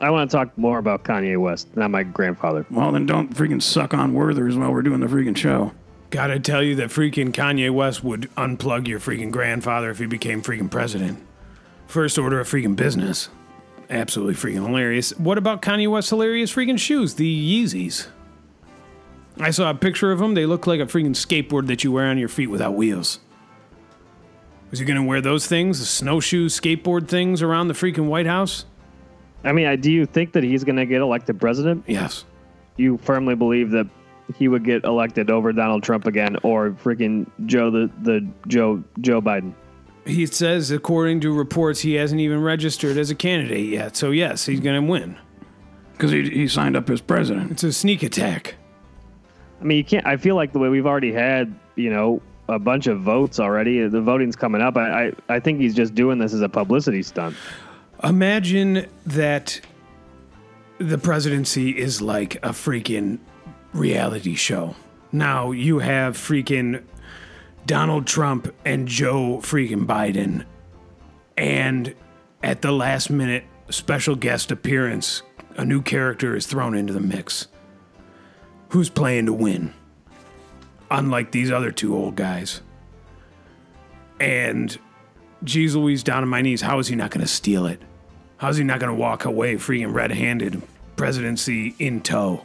I want to talk more about Kanye West, not my grandfather. Well, then don't freaking suck on Werther's while we're doing the freaking show. Gotta tell you that freaking Kanye West would unplug your freaking grandfather if he became freaking president. First order of freaking business. Absolutely freaking hilarious. What about Kanye West's hilarious freaking shoes, the Yeezys? I saw a picture of them. They look like a freaking skateboard that you wear on your feet without wheels. Was he gonna wear those things, the snowshoe skateboard things around the freaking White House? I mean, I, do you think that he's going to get elected president? Yes. You firmly believe that he would get elected over Donald Trump again, or freaking Joe the the Joe Joe Biden? He says, according to reports, he hasn't even registered as a candidate yet. So yes, he's gonna win. Because he, he signed up as president. It's a sneak attack. I mean, you can't. I feel like the way we've already had, you know, a bunch of votes already. The voting's coming up. I I, I think he's just doing this as a publicity stunt. Imagine that the presidency is like a freaking reality show. Now you have freaking Donald Trump and Joe freaking Biden, and at the last minute, special guest appearance, a new character is thrown into the mix. Who's playing to win? Unlike these other two old guys. And Geez Louise down on my knees. How is he not going to steal it? How is he not going to walk away freaking red handed, presidency in tow?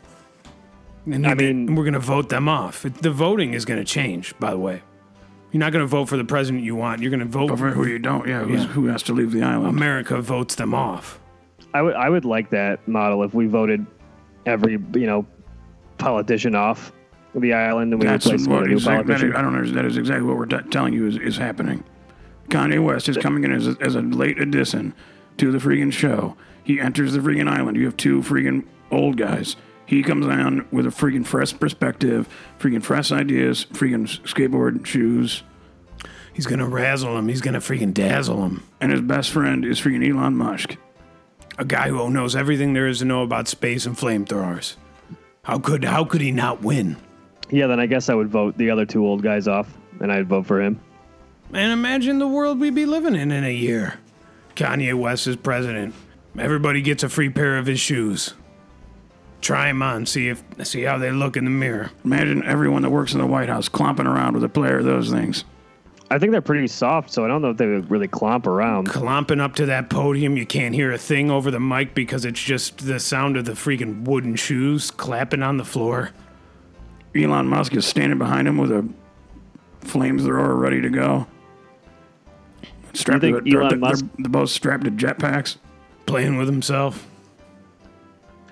And I mean- we're going to vote them off. The voting is going to change, by the way. You're not going to vote for the president you want. You're going to vote But for who you don't, yeah, who's, Yeah. who has to leave the island? America votes them off. I would I would like that model if we voted every you know politician off the island and we That's replaced what with a new exactly, that is, politician. I don't know. That is exactly what we're t- telling you is, is happening. Kanye West is coming in as a, as a late addition to the freaking show. He enters the freaking island. You have two freaking old guys. He comes on with a freaking fresh perspective, freaking fresh ideas, freaking skateboard shoes, He's going to razzle him. He's going to freaking dazzle him. and his best friend is freaking Elon Musk. A guy who knows everything there is to know about space and flamethrowers. How could how could he not win? Yeah, then I guess I would vote the other two old guys off, and I'd vote for him. And imagine the world we'd be living in in a year. Kanye West is president. Everybody gets a free pair of his shoes. Try them on, see if see how they look in the mirror. Imagine everyone that works in the White House clomping around with a pair of those things. I think they're pretty soft, so I don't know if they would really clomp around. Clomping up to that podium, you can't hear a thing over the mic because it's just the sound of the freaking wooden shoes clapping on the floor. Elon Musk is standing behind him with a flamethrower ready to go. Strapped You think to, they're- Elon they're- Musk- they're both strapped to jetpacks. Playing with himself.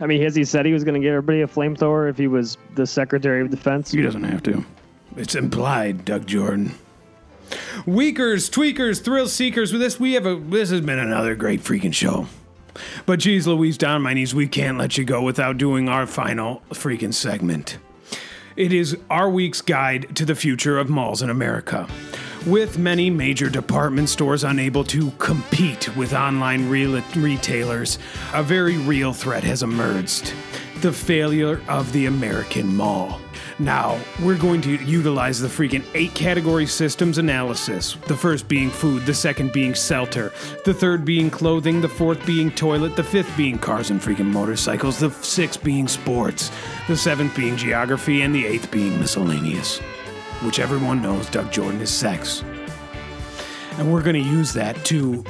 I mean, has he said he was going to give everybody a flamethrower if he was the Secretary of Defense? He doesn't have to. It's implied, Doug Jordan. Weakers, tweakers, thrill seekers. With this, we have a. This has been another great freaking show. But geez, Louise, down on my knees, we can't let you go without doing our final freaking segment. It is our week's guide to the future of malls in America. With many major department stores unable to compete with online real- retailers, a very real threat has emerged the failure of the American mall. Now, we're going to utilize the freaking eight category systems analysis. The first being food, the second being shelter, the third being clothing, the fourth being toilet, the fifth being cars and freaking motorcycles, the sixth being sports, the seventh being geography, and the eighth being miscellaneous. Which everyone knows Doug Jordan is sex. And we're going to use that to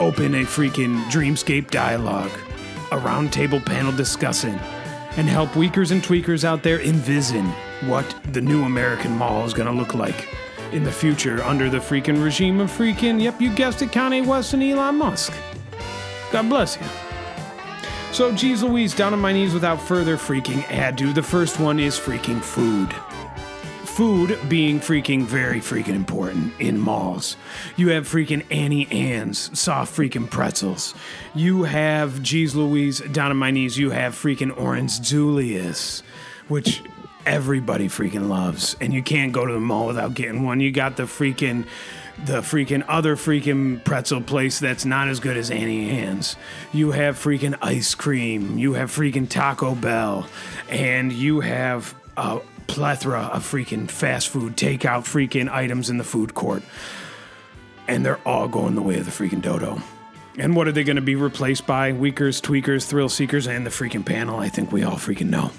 open a freaking dreamscape dialogue a roundtable panel discussing and help weakers and tweakers out there envision what the new American Mall is going to look like in the future under the freaking regime of freaking, yep, you guessed it, Kanye West and Elon Musk. God bless you. So, geez Louise, down on my knees without further freaking ado. The first one is freaking food. Food being freaking very freaking important in malls. You have freaking Auntie Anne's soft freaking pretzels. You have, geez Louise, down on my knees, you have freaking Orange Julius, which everybody freaking loves. And you can't go to the mall without getting one. You got the freaking the freaking other freaking pretzel place that's not as good as Auntie Anne's. You have freaking ice cream. You have freaking Taco Bell. And you have a plethora of freaking fast food takeout freaking items in the food court. And they're all going the way of the freaking dodo. And what are they going to be replaced by? Weakers, tweakers, thrill seekers, and the freaking panel? I think we all freaking know.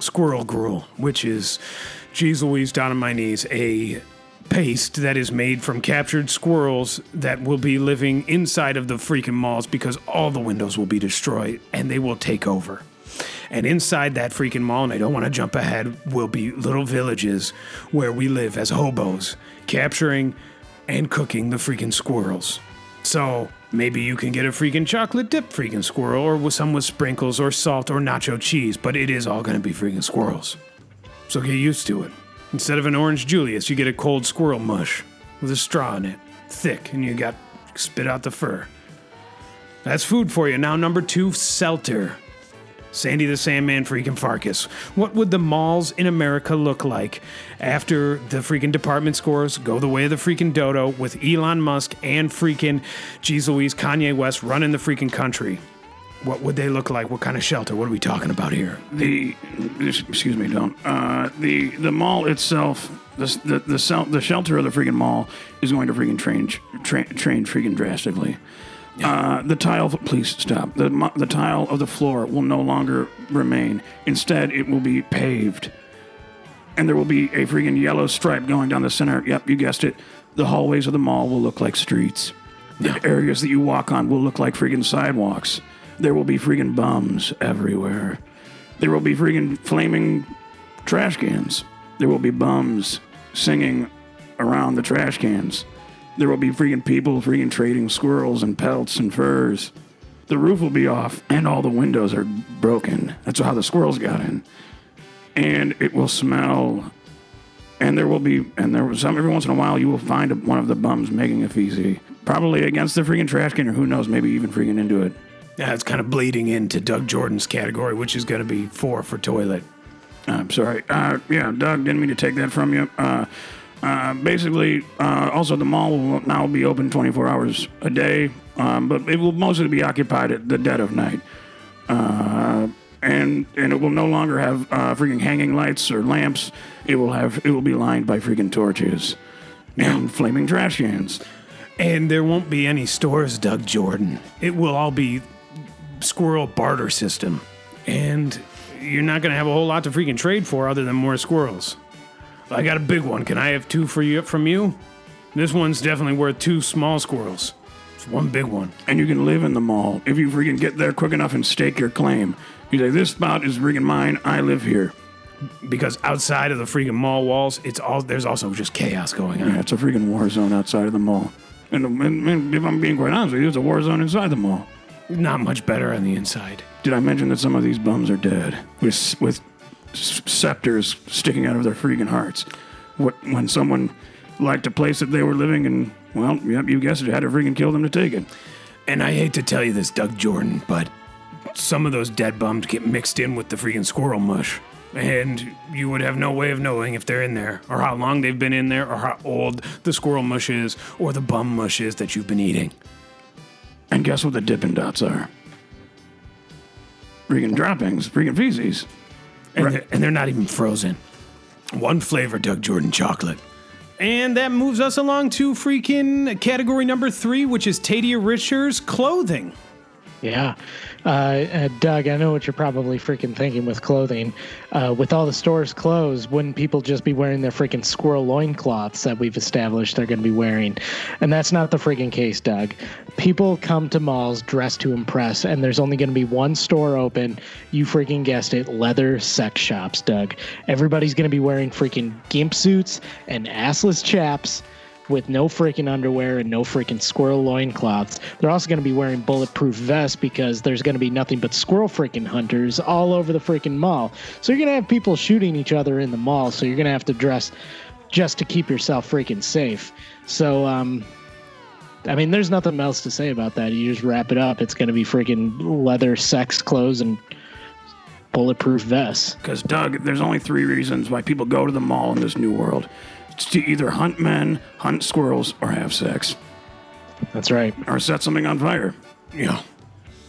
Squirrel gruel, which is, geez Louise, down on my knees, a paste that is made from captured squirrels that will be living inside of the freaking malls because all the windows will be destroyed and they will take over. And inside that freaking mall, and I don't want to jump ahead, will be little villages where we live as hobos, capturing and cooking the freaking squirrels. So maybe you can get a freaking chocolate dip freaking squirrel, or with some with sprinkles or salt or nacho cheese, but it is all going to be freaking squirrels. So get used to it. Instead of an orange Julius, you get a cold squirrel mush with a straw in it, thick, and you got spit out the fur. That's food for you. Now, number two, Seltzer. Sandy the Sandman freaking Farkas. What would the malls in America look like after the freaking department stores go the way of the freaking dodo with Elon Musk and freaking Jeez Louise Kanye West running the freaking country? What would they look like? What kind of shelter? What are we talking about here? the excuse me, don't. Uh, the the mall itself, the the the, the shelter of the freaking mall is going to freaking change, tra- change freaking drastically. Uh, the tile, please stop. The mo- the tile of the floor will no longer remain. Instead, it will be paved, and there will be a freaking yellow stripe going down the center. Yep, you guessed it. The hallways of the mall will look like streets. The areas that you walk on will look like freaking sidewalks. There will be freaking bums everywhere. There will be freaking flaming trash cans. There will be bums singing around the trash cans. There will be freaking people freaking trading squirrels and pelts and furs. The roof will be off and all the windows are broken. That's how the squirrels got in. And it will smell. And there will be, and there was some, every once in a while, you will find a, one of the bums making a feces. Probably against the freaking trash can, or who knows, maybe even freaking into it. Yeah, it's kind of bleeding into Doug Jordan's category, which is going to be four for toilet. I'm sorry. Uh, yeah, Doug, didn't mean to take that from you. Uh, uh, basically, uh, also the mall will now be open 24 hours a day, um, but it will mostly be occupied at the dead of night. Uh, and and it will no longer have uh, freaking hanging lights or lamps. It will have it will be lined by freaking torches and flaming trash cans. And there won't be any stores, Doug Jordan. It will all be squirrel barter system. And you're not going to have a whole lot to freaking trade for other than more squirrels. I got a big one. Can I have two for you from you? This one's definitely worth two small squirrels. It's one big one. And you can live in the mall if you freaking get there quick enough and stake your claim. You say this spot is freaking mine. I live here. Because outside of the freaking mall walls, it's all there's also just chaos going on. Yeah, it's a freaking war zone outside of the mall. And, and, and if I'm being quite honest with you, it's a war zone inside the mall. Not much better on the inside. Did I mention that some of these bums are dead with with scepters sticking out of their freaking hearts? What when someone liked a place that they were living in? Well, yep, you guessed it. Had to freaking kill them to take it. And I hate to tell you this, Doug Jordan, but some of those dead bums get mixed in with the freaking squirrel mush. And you would have no way of knowing if they're in there, or how long they've been in there, or how old the squirrel mush is, or the bum mush is that you've been eating. And guess what the Dippin' Dots are? Freaking droppings, freaking feces. And, they're, and they're not even frozen. One flavor, Doug Jordan chocolate. And that moves us along to freaking category number three, which is Tadia Richards clothing. Yeah. Uh, uh, Doug, I know what you're probably freaking thinking with clothing. Uh, with all the stores closed, wouldn't people just be wearing their freaking squirrel loincloths that we've established they're going to be wearing? And that's not the freaking case, Doug. People come to malls dressed to impress, and there's only going to be one store open. You freaking guessed it leather sex shops, Doug. Everybody's going to be wearing freaking gimp suits and assless chaps with no freaking underwear and no freaking squirrel loincloths. They're also going to be wearing bulletproof vests because there's going to be nothing but squirrel freaking hunters all over the freaking mall. So you're going to have people shooting each other in the mall. So you're going to have to dress just to keep yourself freaking safe. So, um, I mean, there's nothing else to say about that. You just wrap it up. It's going to be freaking leather sex clothes and bulletproof vests. Because, Doug, there's only three reasons why people go to the mall in this new world to either hunt men, hunt squirrels, or have sex, That's right. or set something on fire. Yeah.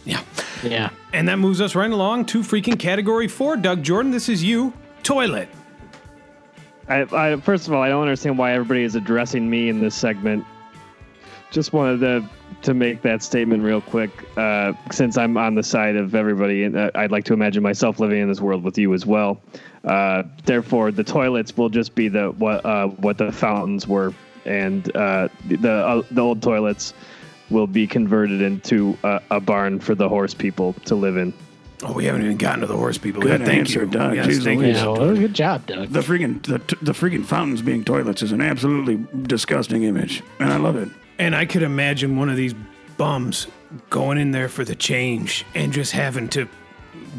Yeah. Yeah. And that moves us right along to freaking category four. Doug Jordan, this is you. Toilet. I, I first of all, I don't understand why everybody is addressing me in this segment. Just wanted to to make that statement real quick, uh, since I'm on the side of everybody, and uh, I'd like to imagine myself living in this world with you as well. Uh, therefore, the toilets will just be the what uh, what the fountains were, and uh, the uh, the old toilets will be converted into a, a barn for the horse people to live in. Oh, we haven't even gotten to the horse people Good yet. Thank answer, you. Doug. Yes, Jeez thank Louise. you. Yeah, well, good job, Doug. The freaking the, the freaking fountains being toilets is an absolutely disgusting image, and I love it. And I could imagine one of these bums going in there for the change and just having to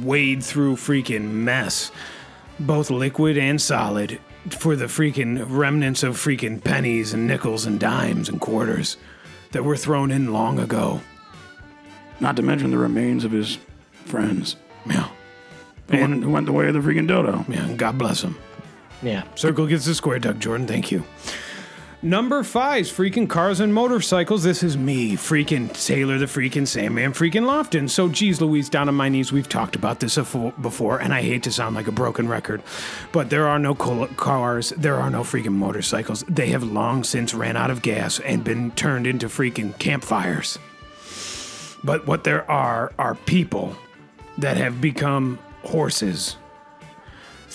wade through freaking mess, both liquid and solid, for the freaking remnants of freaking pennies and nickels and dimes and quarters that were thrown in long ago. Not to mention the remains of his friends Yeah. who, went, who went the way of the freaking dodo. Yeah, God bless him. Yeah. Circle gets the square, Doug Jordan. Thank you. Number five's freaking cars and motorcycles. This is me, freaking Taylor, the freaking Sandman, freaking Lofton. So, geez, Louise, down on my knees. We've talked about this before, and I hate to sound like a broken record, but there are no cars, there are no freaking motorcycles. They have long since ran out of gas and been turned into freaking campfires. But what there are are people that have become horses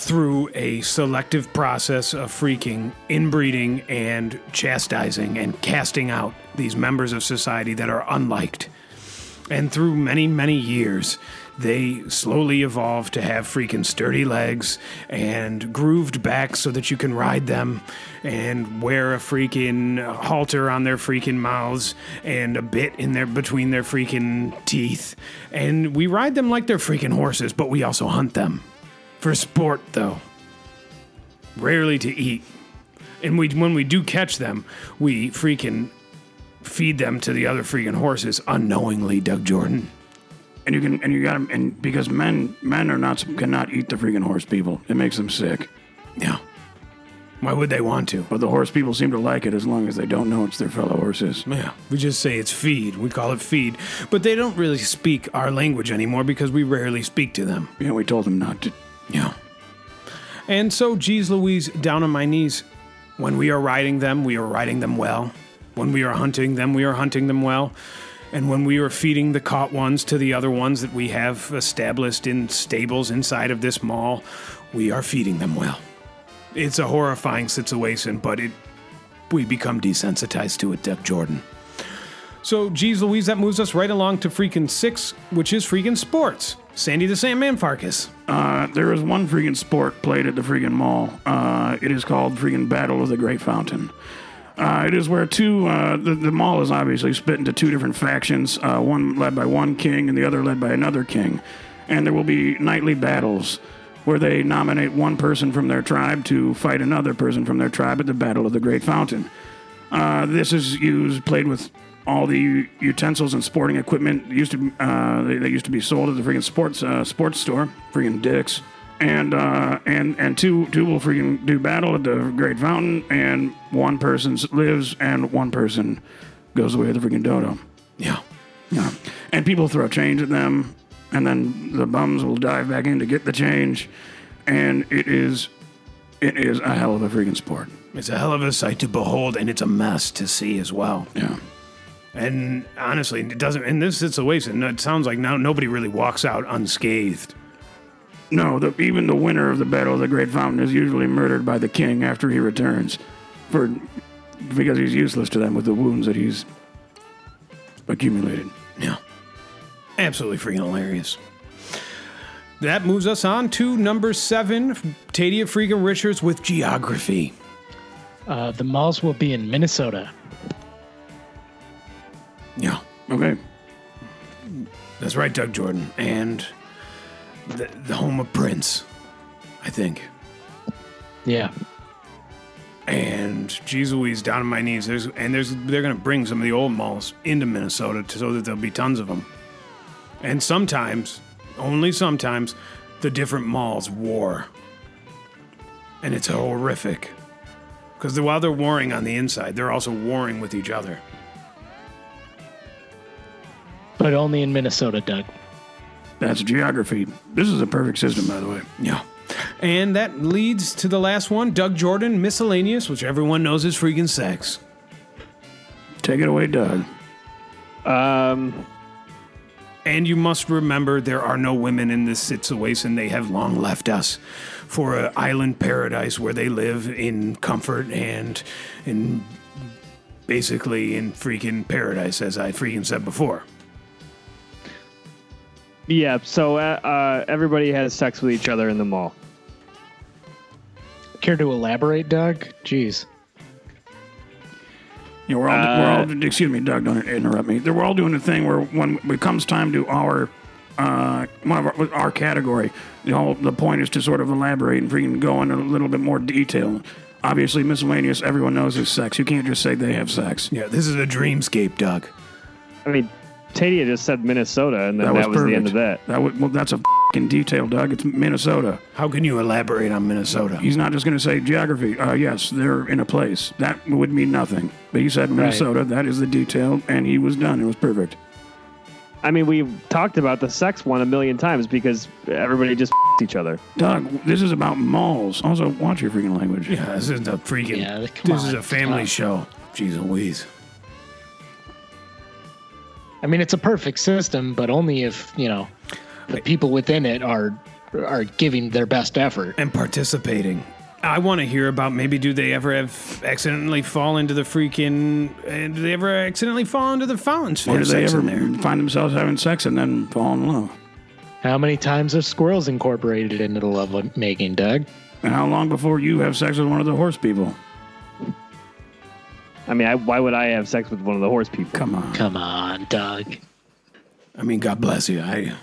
through a selective process of freaking inbreeding and chastising and casting out these members of society that are unliked. And through many, many years, they slowly evolve to have freaking sturdy legs and grooved backs so that you can ride them and wear a freaking halter on their freaking mouths and a bit in their between their freaking teeth. And we ride them like they're freaking horses, but we also hunt them. For sport, though. Rarely to eat. And we when we do catch them, we freaking feed them to the other freaking horses unknowingly, Doug Jordan. And you can and you got and because men men are not cannot eat the freaking horse people. It makes them sick. Yeah. Why would they want to? But the horse people seem to like it as long as they don't know it's their fellow horses. Yeah, we just say it's feed. We call it feed. But they don't really speak our language anymore because we rarely speak to them. Yeah, we told them not to. Yeah. And so, geez Louise, down on my knees, when we are riding them, we are riding them well. When we are hunting them, we are hunting them well. And when we are feeding the caught ones to the other ones that we have established in stables inside of this mall, we are feeding them well. It's a horrifying situation, but it we become desensitized to it, Doug Jordan. So, geez Louise, that moves us right along to freaking six, which is freaking sports. Sandy the Sandman Farkas. Uh, there is one freaking sport played at the freaking mall. Uh, it is called freaking Battle of the Great Fountain. Uh, it is where two, uh, the, the mall is obviously split into two different factions, uh, one led by one king and the other led by another king. And there will be nightly battles where they nominate one person from their tribe to fight another person from their tribe at the Battle of the Great Fountain. Uh, this is used, played with all the utensils and sporting equipment used to uh, they, they used to be sold at the freaking sports uh, sports store, freaking dicks. And uh, and and two two will freaking do battle at the Great Fountain, and one person lives and one person goes away with the freaking dodo. Yeah. Yeah. And people throw change at them, and then the bums will dive back in to get the change, and it is it is a hell of a freaking sport. It's a hell of a sight to behold, and it's a mess to see as well. Yeah. And honestly, it doesn't. In this situation, it sounds like now nobody really walks out unscathed. No, the, even the winner of the Battle of the Great Fountain is usually murdered by the king after he returns, for because he's useless to them with the wounds that he's accumulated. Yeah. Absolutely freaking hilarious. That moves us on to number seven, Tadia freaking Richards with geography. Uh, the malls will be in Minnesota. Yeah. Okay. That's right, Doug Jordan. And the, the home of Prince, I think. Yeah. And geez Louise, down on my knees. There's and there's they're gonna bring some of the old malls into Minnesota to, so that there'll be tons of them. And sometimes, only sometimes, the different malls war. And it's horrific. Because while they're warring on the inside, they're also warring with each other. But only in Minnesota, Doug. That's geography. This is a perfect system, by the way. Yeah. And that leads to the last one, Doug Jordan, miscellaneous, which everyone knows is freaking sex. Take it away, Doug. Um, And you must remember there are no women in this situation. They have long left us for an island paradise where they live in comfort and in basically in freaking paradise, as I freaking said before. Yeah. So uh, uh, everybody has sex with each other in the mall. Care to elaborate, Doug? Jeez. Yeah, we're all, we're all. Excuse me, Doug. Don't interrupt me. We're all doing the thing where when it comes time to our uh, one of our, our category, the whole the point is to sort of elaborate and freaking go into a little bit more detail. Obviously, miscellaneous. Everyone knows is sex. You can't just say they have sex. Yeah, this is a dreamscape, Doug. I mean, Tadia just said Minnesota, and then That that was was, the end of that. That would, well, that's a fucking detail, Doug. It's Minnesota. How can you elaborate on Minnesota? He's not just going to say geography. Uh, yes, they're in a place. That would mean nothing. But he said Minnesota. That is the detail, and he was done. It was perfect. I mean, we've talked about the sex one a million times because everybody just each other. Doug, this is about malls. Also, watch your freaking language. Yeah, this is a freaking. Yeah, come this is a family show. Jeez Louise. I mean, it's a perfect system, but only if you know the people within it are are giving their best effort. and participating. I want to hear about maybe do they ever have accidentally fall into the freaking uh, do they ever accidentally fall into the fountains? Or do they ever find themselves having sex and then fall in love? How many times have squirrels incorporated into the love making, Doug? And how long before you have sex with one of the horse people? I mean, I, why would I have sex with one of the horse people? Come on. Come on, Doug. I mean, God bless you. I.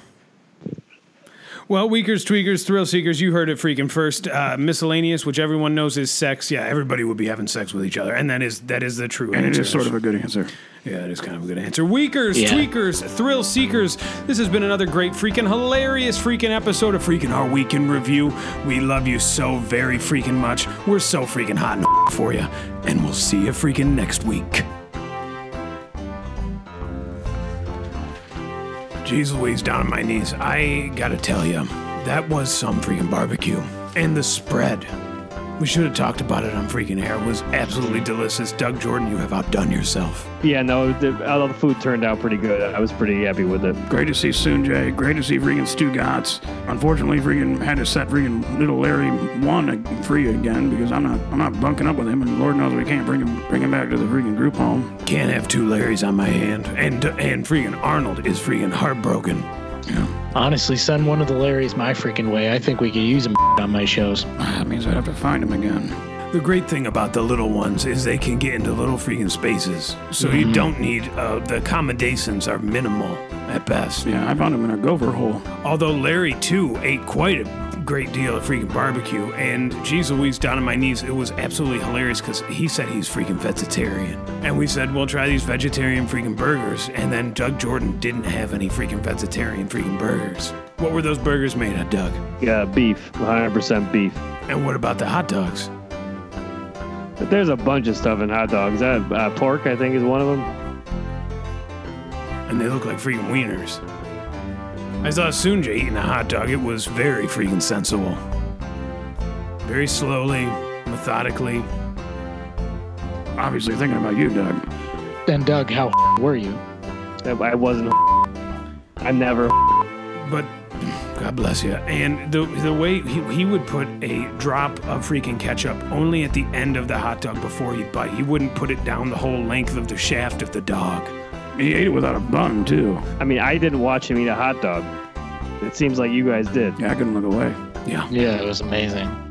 Well, Weakers, Tweakers, Thrill Seekers, you heard it freaking first. Uh, miscellaneous, which everyone knows is sex. Yeah, everybody would be having sex with each other, and that is that is the true And it answer. is sort of a good answer. Yeah, it is kind of a good answer. Weakers, Yeah. tweakers, thrill seekers. This has been another great, freaking hilarious, freaking episode of freaking our weekend review. We love you so very freaking much. We're so freaking hot and for you, and we'll see you freaking next week. Jeez Louise, down on my knees. I gotta tell you, that was some freaking barbecue. And the spread. We should have talked about it on freaking air. It was absolutely delicious. Doug Jordan, you have outdone yourself. Yeah, no, the, all the food turned out pretty good. I was pretty happy with it. Great to see Soonjay. Great to see freaking Stu Gotts. Unfortunately, freaking had to set freaking little Larry one free again because I'm not I'm not bunking up with him, and Lord knows we can't bring him bring him back to the freaking group home. Can't have two Larrys on my hand. And and freaking Arnold is freaking heartbroken. Yeah, Honestly, send one of the Larrys my freaking way. I think we could use them on my shows. that means I'd have to find him again. The great thing about the little ones is they can get into little freaking spaces. So you don't need, uh, the accommodations are minimal at best. Yeah, I found him in a gopher hole. Although Larry, too, ate quite a great deal of freaking barbecue. And geez Louise, down on my knees, it was absolutely hilarious because he said he's freaking vegetarian. And we said, well, try these vegetarian freaking burgers. And then Doug Jordan didn't have any freaking vegetarian freaking burgers. What were those burgers made of, Doug? Yeah, beef, 100% beef. And what about the hot dogs? There's a bunch of stuff in hot dogs. Uh, uh, pork, I think, is one of them. And they look like freaking wieners. I saw Soonjay eating a hot dog. It was very freaking sensible. Very slowly, methodically. Obviously thinking about you, Doug. Then, Doug, how were you? I, I wasn't. I never. But God bless you. And the the way he, he would put a drop of freaking ketchup only at the end of the hot dog before he'd bite. He wouldn't put it down the whole length of the shaft of the dog. He ate it without a bun too. I mean, I didn't watch him eat a hot dog. It seems like you guys did. Yeah, I couldn't look away. Yeah. Yeah, it was amazing.